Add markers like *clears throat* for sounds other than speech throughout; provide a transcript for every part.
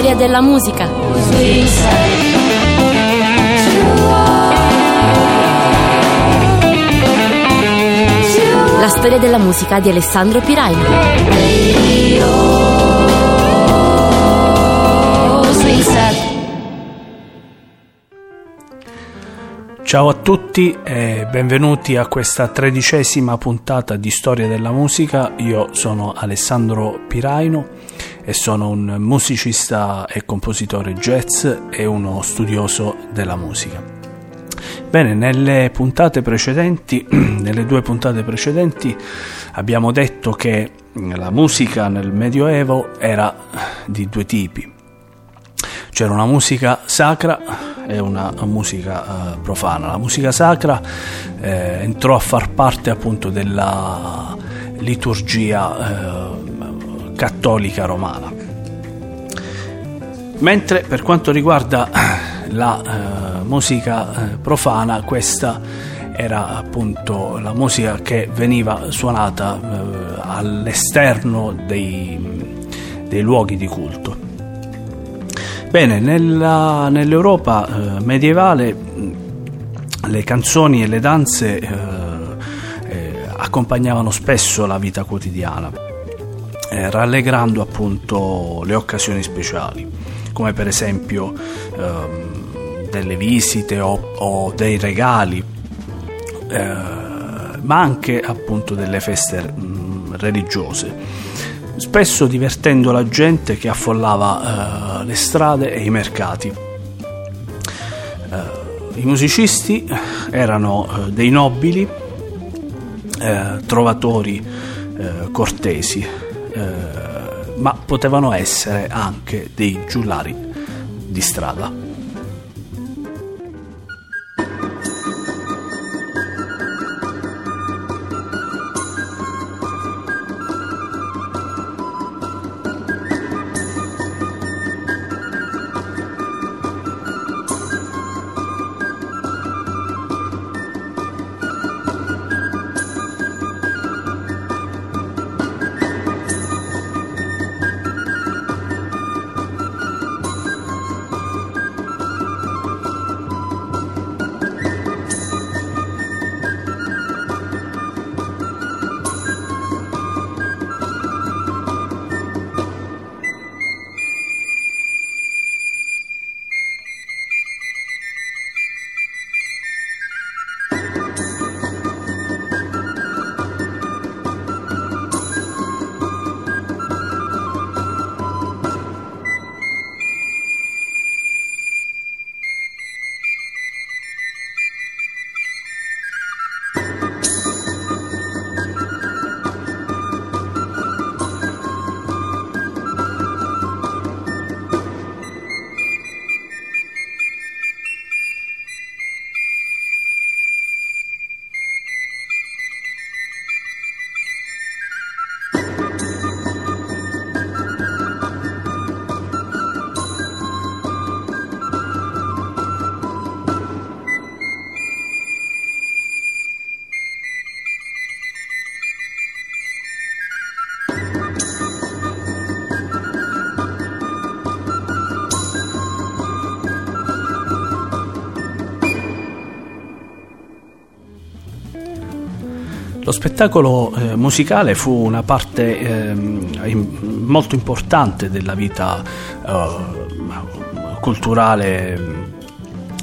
storia della musica. La storia della musica di Alessandro Piraino. Ciao a tutti e benvenuti a questa tredicesima puntata di Storia della musica. Io sono Alessandro Piraino e sono un musicista e compositore jazz e uno studioso della musica. Bene, nelle puntate precedenti, *clears throat* nelle due puntate precedenti, abbiamo detto che la musica nel Medioevo era di due tipi. C'era una musica sacra è una musica uh, profana. La musica sacra eh, entrò a far parte appunto della liturgia eh, cattolica romana. Mentre per quanto riguarda la uh, musica uh, profana, questa era appunto la musica che veniva suonata all'esterno dei, dei luoghi di culto. Bene, nella, nell'Europa eh, medievale le canzoni e le danze eh, eh, accompagnavano spesso la vita quotidiana, eh, rallegrando appunto le occasioni speciali, come per esempio ehm, delle visite o, o dei regali, eh, ma anche appunto delle feste mh, mm, religiose spesso divertendo la gente che affollava uh, le strade e i mercati. Uh, I musicisti erano uh, dei nobili, trovatori cortesi, ma potevano essere anche dei giullari di strada. Lo spettacolo eh, musicale fu una parte eh, molto importante della vita eh, culturale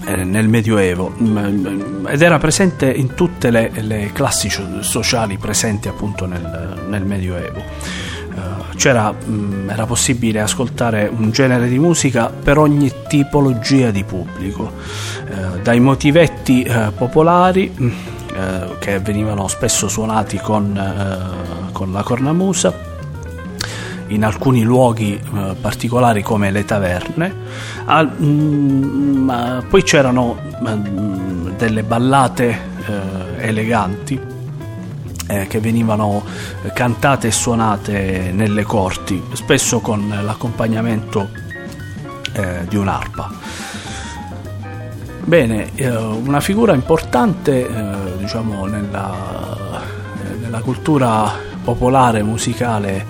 eh, nel Medioevo mm, ed era presente in tutte le, le classi sociali presenti appunto nel, nel Medioevo. Eh, c'era, mm, era possibile ascoltare un genere di musica per ogni tipologia di pubblico, eh, dai motivetti popolari mm, eh, che venivano spesso suonati con, eh, con, la cornamusa in alcuni luoghi eh, particolari come le taverne. Al, mh, mm, poi c'erano mh, mm, delle ballate eh, eleganti eh, che venivano cantate e suonate nelle corti spesso con l'accompagnamento di un'arpa Bene, eh, una figura importante eh, diciamo, nella, nella, cultura popolare musicale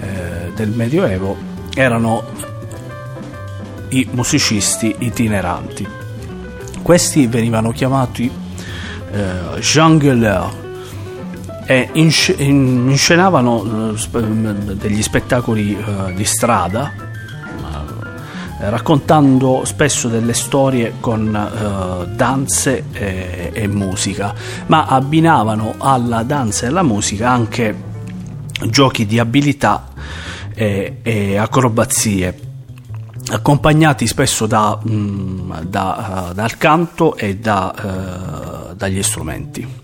eh, del Medioevo erano i musicisti itineranti. Questi venivano chiamati eh, jongleur e inscenavano degli spettacoli eh, di strada raccontando spesso delle storie con uh, danze e, e, musica, ma abbinavano alla danza e alla musica anche giochi di abilità e, e acrobazie accompagnati spesso da, mh, mm, da, uh, dal canto e da, uh, dagli strumenti.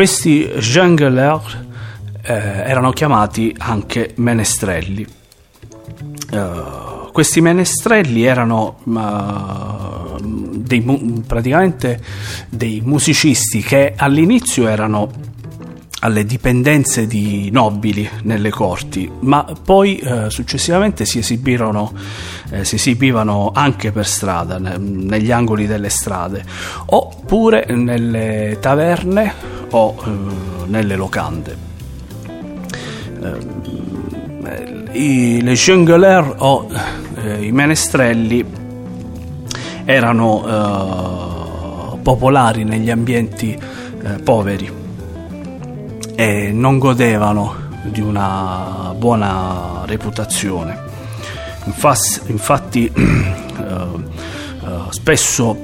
Questi jongleur eh, erano chiamati anche menestrelli. Uh, questi menestrelli erano uh, dei, praticamente dei musicisti che all'inizio erano alle dipendenze di nobili nelle corti, ma poi eh, successivamente si esibirono, eh, si esibivano anche per strada, ne, negli angoli delle strade, oppure nelle taverne o eh, nelle locande. Eh, I, le jongleurs o eh, i menestrelli erano eh, popolari negli ambienti poveri e non godevano di una buona reputazione. Infatti, infatti uh, uh, spesso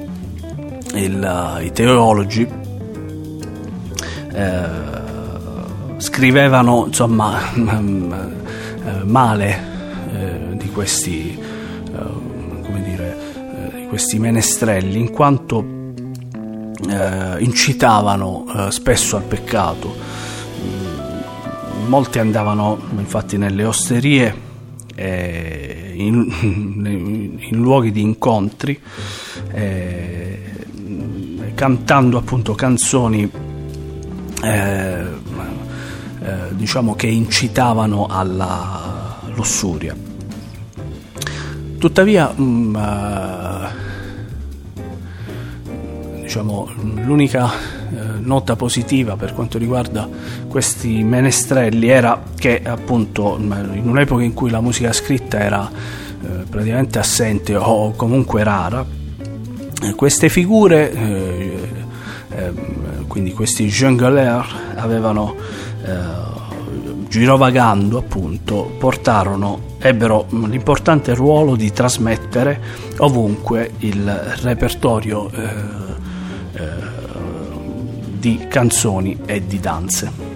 il, i teologi scrivevano insomma *laughs* male di questi, dire, di questi menestrelli in quanto incitavano spesso al peccato. Molti andavano infatti nelle osterie eh, in, *laughs* in, luoghi di incontri eh, cantando appunto canzoni eh, eh diciamo che incitavano alla lussuria tuttavia mh, mm, diciamo, l'unica eh, nota positiva per quanto riguarda questi menestrelli era che appunto in un'epoca in cui la musica scritta era eh, praticamente assente o comunque rara, eh, queste figure, eh, ehm, quindi questi jongleurs, avevano girovagando appunto portarono ebbero l'importante ruolo di trasmettere ovunque il repertorio eh, eh, di canzoni e di danze.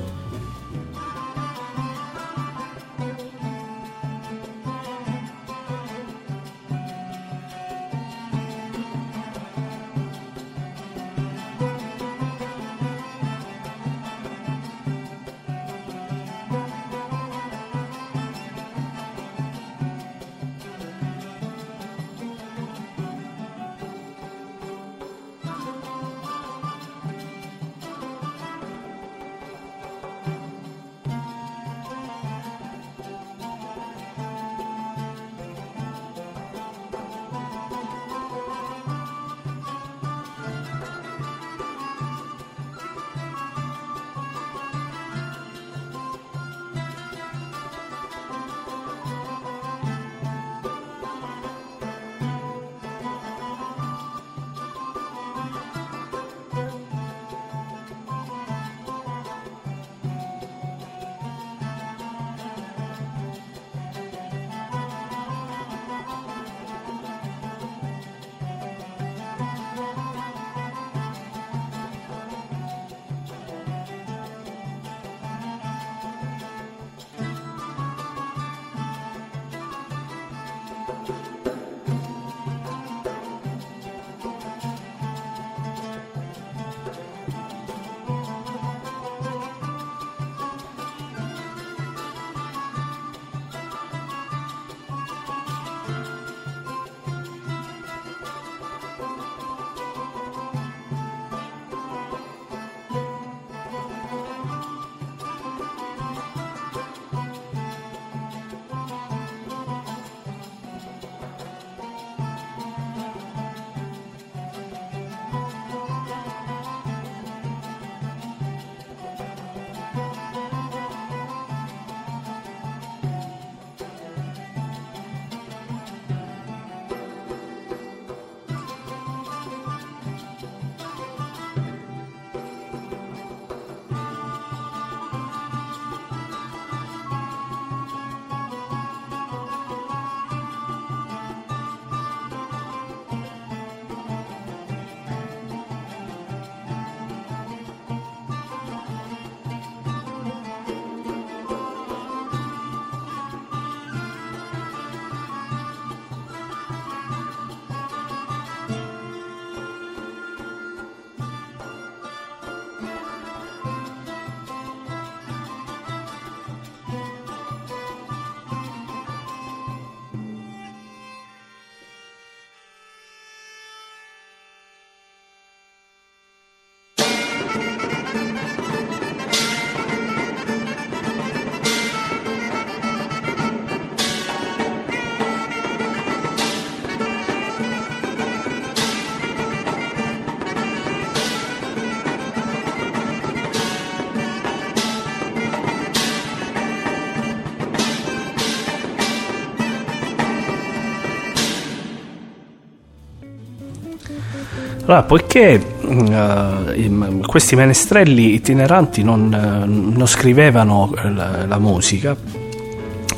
Allora, poiché uh, questi menestrelli itineranti non, uh, non scrivevano la, la musica,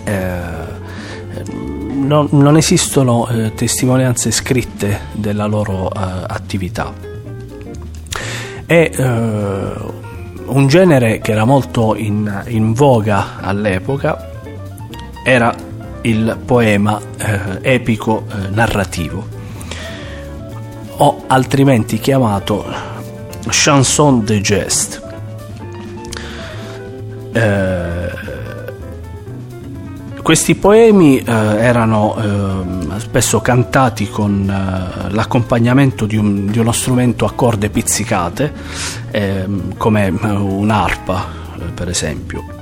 eh, non, non, esistono eh, testimonianze scritte della loro uh, attività. È un genere che era molto in, in voga all'epoca, era il poema epico narrativo o altrimenti chiamato chanson de geste. Eh, questi poemi eh, erano eh, spesso cantati con eh, l'accompagnamento di, un, di, uno strumento a corde pizzicate, ehm, come un'arpa, eh, per esempio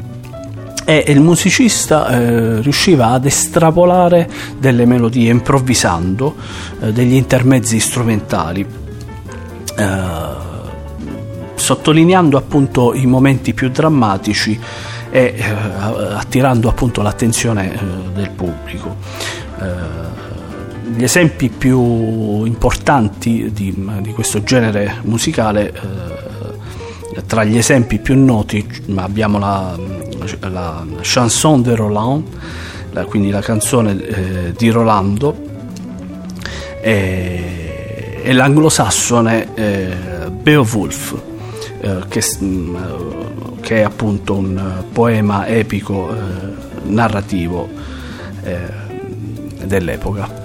e il musicista eh, riusciva ad estrapolare delle melodie improvvisando eh, degli intermezzi strumentali sottolineando appunto i momenti più drammatici e eh, attirando appunto l'attenzione eh, del pubblico. Eh, gli esempi più importanti di, di questo genere musicale, eh, tra gli esempi più noti abbiamo la, la chanson de Roland, la, quindi la canzone eh, di Rolando, e, e l'anglosassone eh, Beowulf, eh, che, mm, che, è appunto un poema epico narrativo dell'epoca.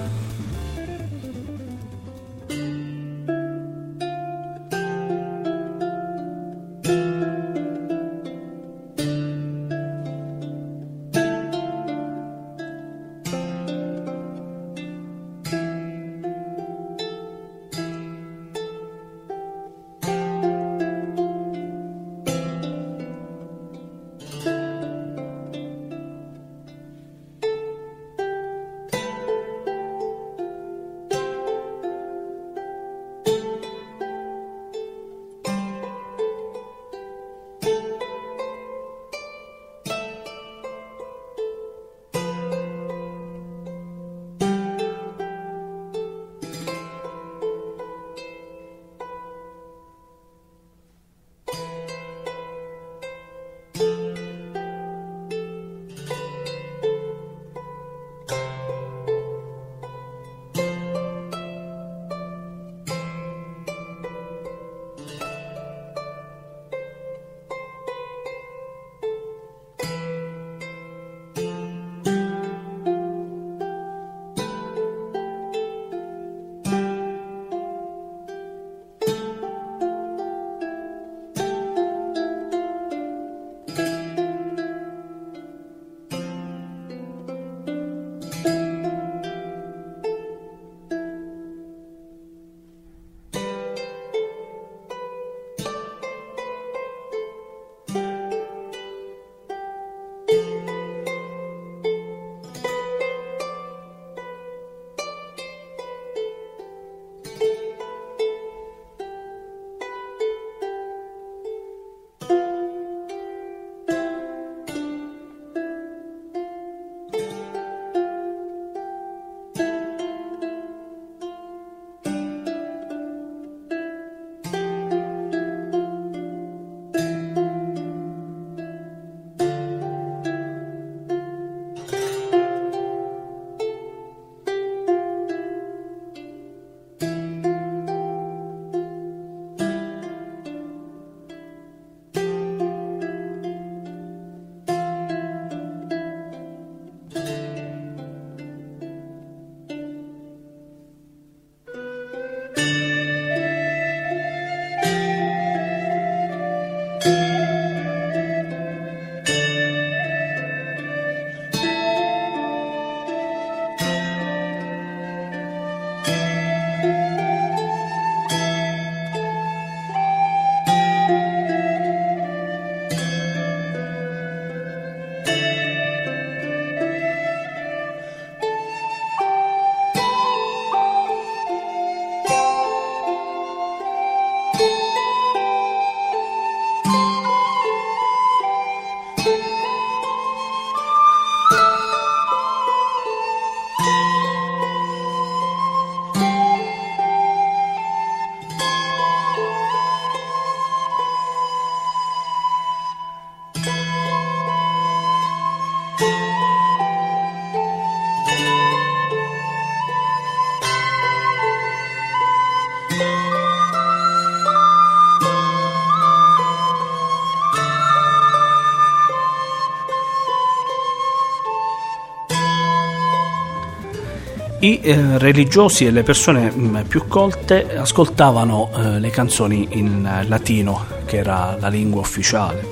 I eh, religiosi e le persone mh, mm, più colte ascoltavano eh, le canzoni in eh, latino, che era la lingua ufficiale,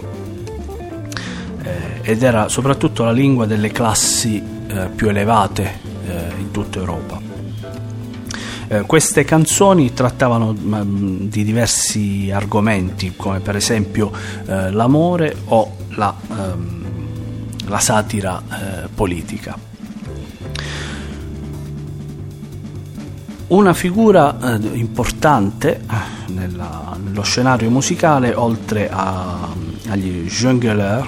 eh, ed era soprattutto la lingua delle classi eh, più elevate in tutta Europa. queste canzoni trattavano mh, mm, di diversi argomenti, come per esempio l'amore o la, ehm, la satira politica. Una figura eh, importante eh, nella, nello scenario musicale, oltre a, agli jongleur,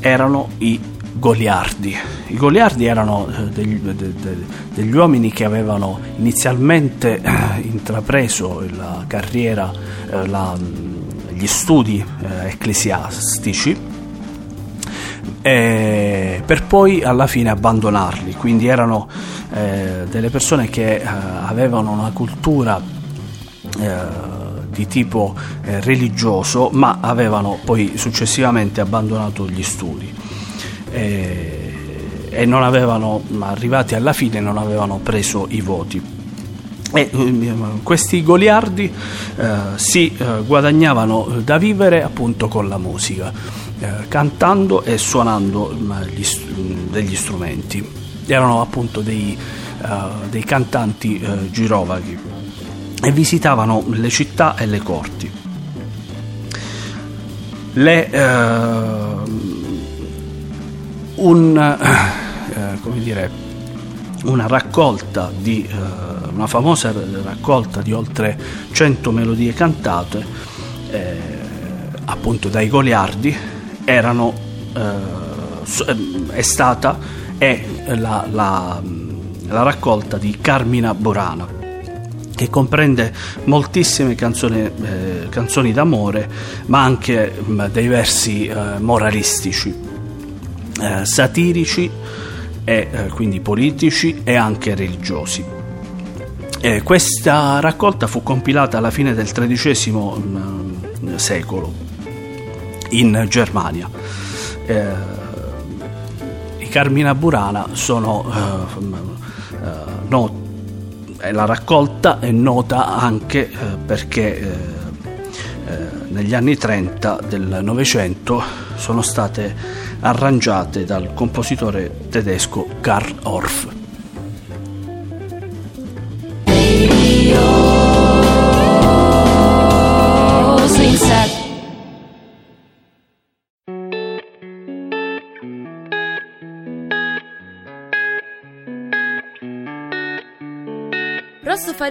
erano i goliardi. I goliardi erano eh, degli, de, de, degli, uomini che avevano inizialmente eh, intrapreso la carriera, eh, la, gli studi eh, ecclesiastici eh, per poi alla fine abbandonarli. Quindi erano eh, delle persone che eh, avevano una cultura eh, di tipo eh, religioso, ma avevano poi successivamente abbandonato gli studi. e non avevano, arrivati alla fine, non avevano preso i voti. E questi goliardi eh, si eh, guadagnavano da vivere appunto con la musica eh, cantando e suonando gli, degli strumenti. Erano appunto dei, uh, dei cantanti uh, girovaghi e visitavano le città e le corti. Le, uh, un, dire, una raccolta di una famosa raccolta di oltre 100 melodie cantate eh, appunto dai goliardi erano, eh, è stata è la, la, la, raccolta di Carmina Burana che comprende moltissime canzoni, eh, canzoni d'amore ma anche mh, dei versi eh, moralistici, eh, satirici e eh, quindi politici e anche religiosi. Eh, questa raccolta fu compilata alla fine del XIII secolo in Germania. Eh, I Carmina Burana sono eh, eh not- la raccolta è nota anche eh, perché eh, negli anni 30 del Novecento sono state arrangiate dal compositore tedesco Karl Orff.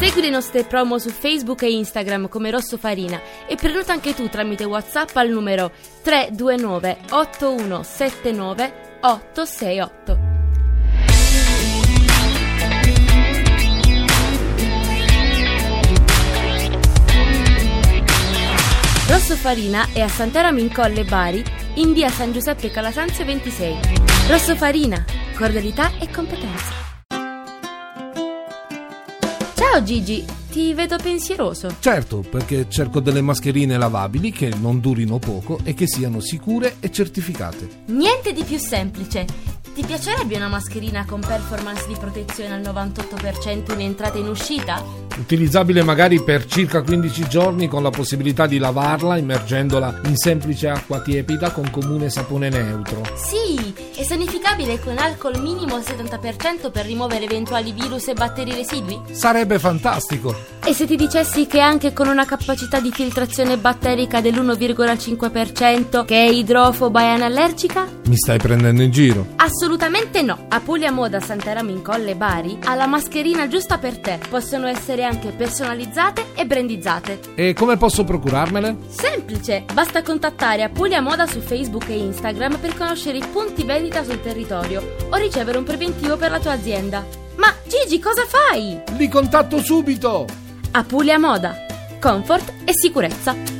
Segui le nostre promo su Facebook e Instagram come Rosso Farina e prenota anche tu tramite WhatsApp al numero 329 8179 868. Rosso Farina è a Sant'Eramo in Colle Bari, in via San Giuseppe Calasanzio 26. Rosso Farina, cordialità e competenza. Ciao Gigi, ti vedo pensieroso. Certo, perché cerco delle mascherine lavabili che non durino poco e che siano sicure e certificate. Niente di più semplice. Ti piacerebbe una mascherina con performance di protezione al 98% in entrata e in uscita? Utilizzabile magari per circa 15 giorni con la possibilità di lavarla immergendola in semplice acqua tiepida con comune sapone neutro. Sì, e sanificabile con alcol minimo al 70% per rimuovere eventuali virus e batteri residui? Sarebbe fantastico! E se ti dicessi che anche con una capacità di filtrazione batterica dell'1,5% che è idrofoba e anallergica? Mi stai prendendo in giro? Assolutamente no! Apulia Moda Santaramo in Colle Bari ha la mascherina giusta per te. Possono essere anche personalizzate e brandizzate. E come posso procurarmele? Semplice! Basta contattare Apulia Moda su Facebook e Instagram per conoscere i punti vendita sul territorio o ricevere un preventivo per la tua azienda. Ma Gigi, cosa fai? Li contatto subito! Apulia Moda. Comfort e sicurezza.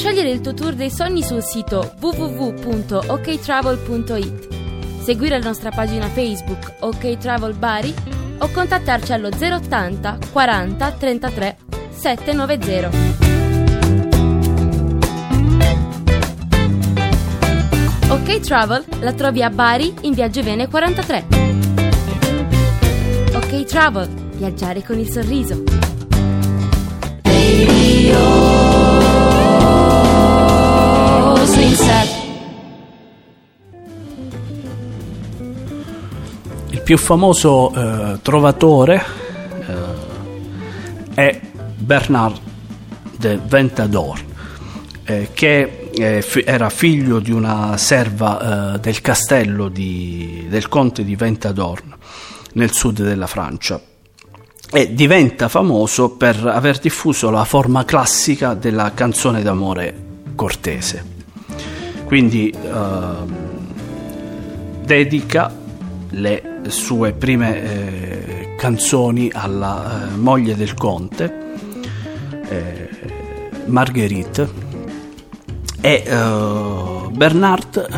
Scegliere il tuo tour dei sogni sul sito www.oktravel.it, seguire la nostra pagina Facebook OK Travel Bari o contattarci allo 080 40 33 790. OK Travel la trovi a Bari in via Giovene 43. OK Travel, viaggiare con il sorriso. Il più famoso eh, trovatore eh, è Bernard de Ventador, eh, che eh, fi- era figlio di una serva eh, del castello di- del conte di Ventadorn nel sud della Francia e diventa famoso per aver diffuso la forma classica della canzone d'amore cortese. Quindi ehm, dedica le sue prime eh, canzoni alla eh, moglie del conte, eh, Marguerite, e eh, Bernard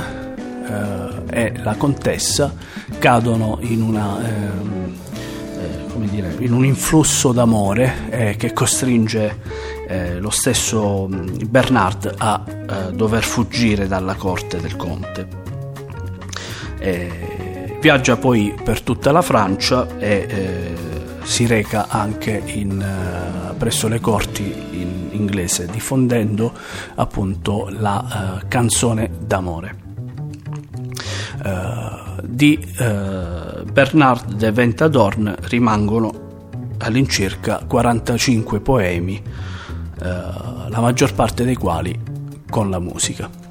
eh, e la contessa cadono in una ehm, eh, come dire, in un influsso d'amore eh, che costringe eh, lo stesso mh, Bernard a eh, dover fuggire dalla corte del conte. Eh, viaggia poi per tutta la Francia e eh, si reca anche in, eh, presso le corti in inglese, diffondendo appunto la canzone d'amore. Di Bernard de Ventadorn rimangono all'incirca 45 poemi, la maggior parte dei quali con la musica.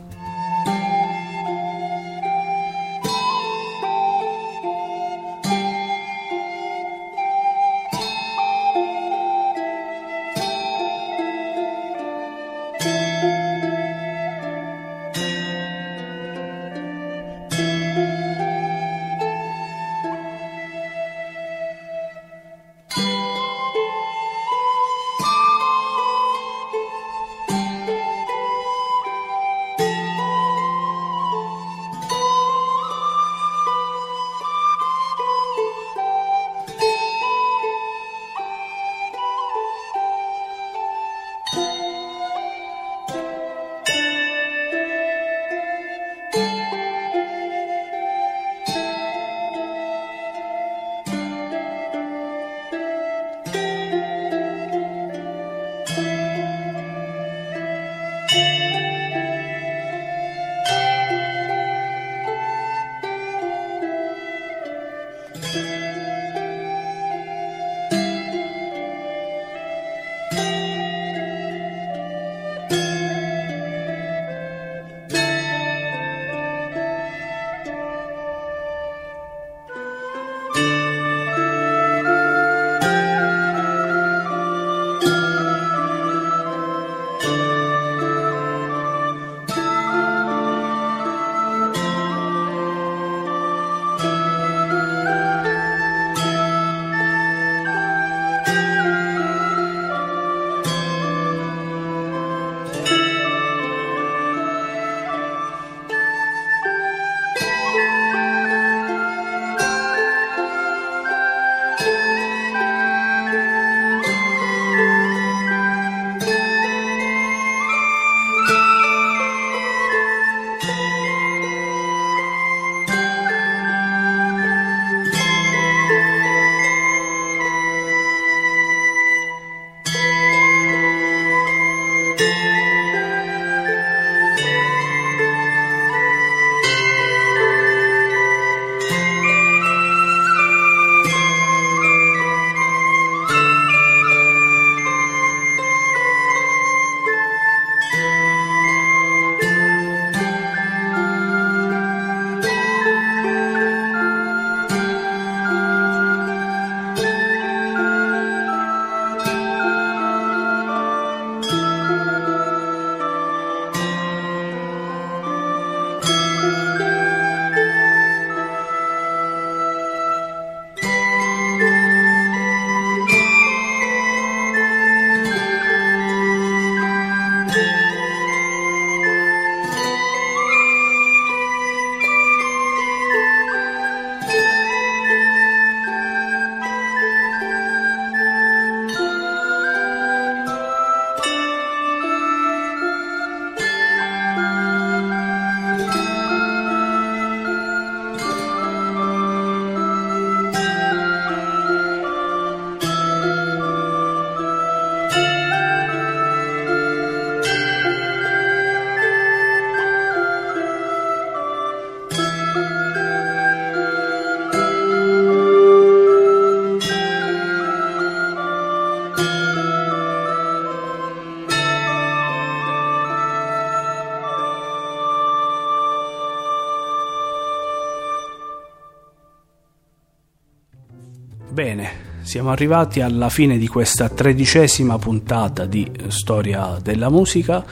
Bene, siamo arrivati alla fine di questa tredicesima puntata di Storia della musica.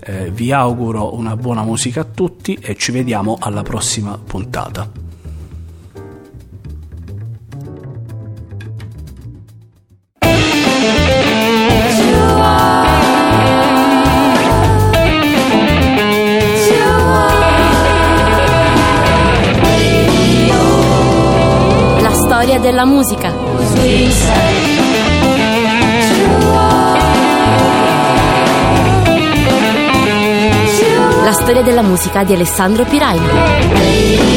Eh, vi auguro una buona musica a tutti e ci vediamo alla prossima puntata. Della musica. Musica di Alessandro Piraino.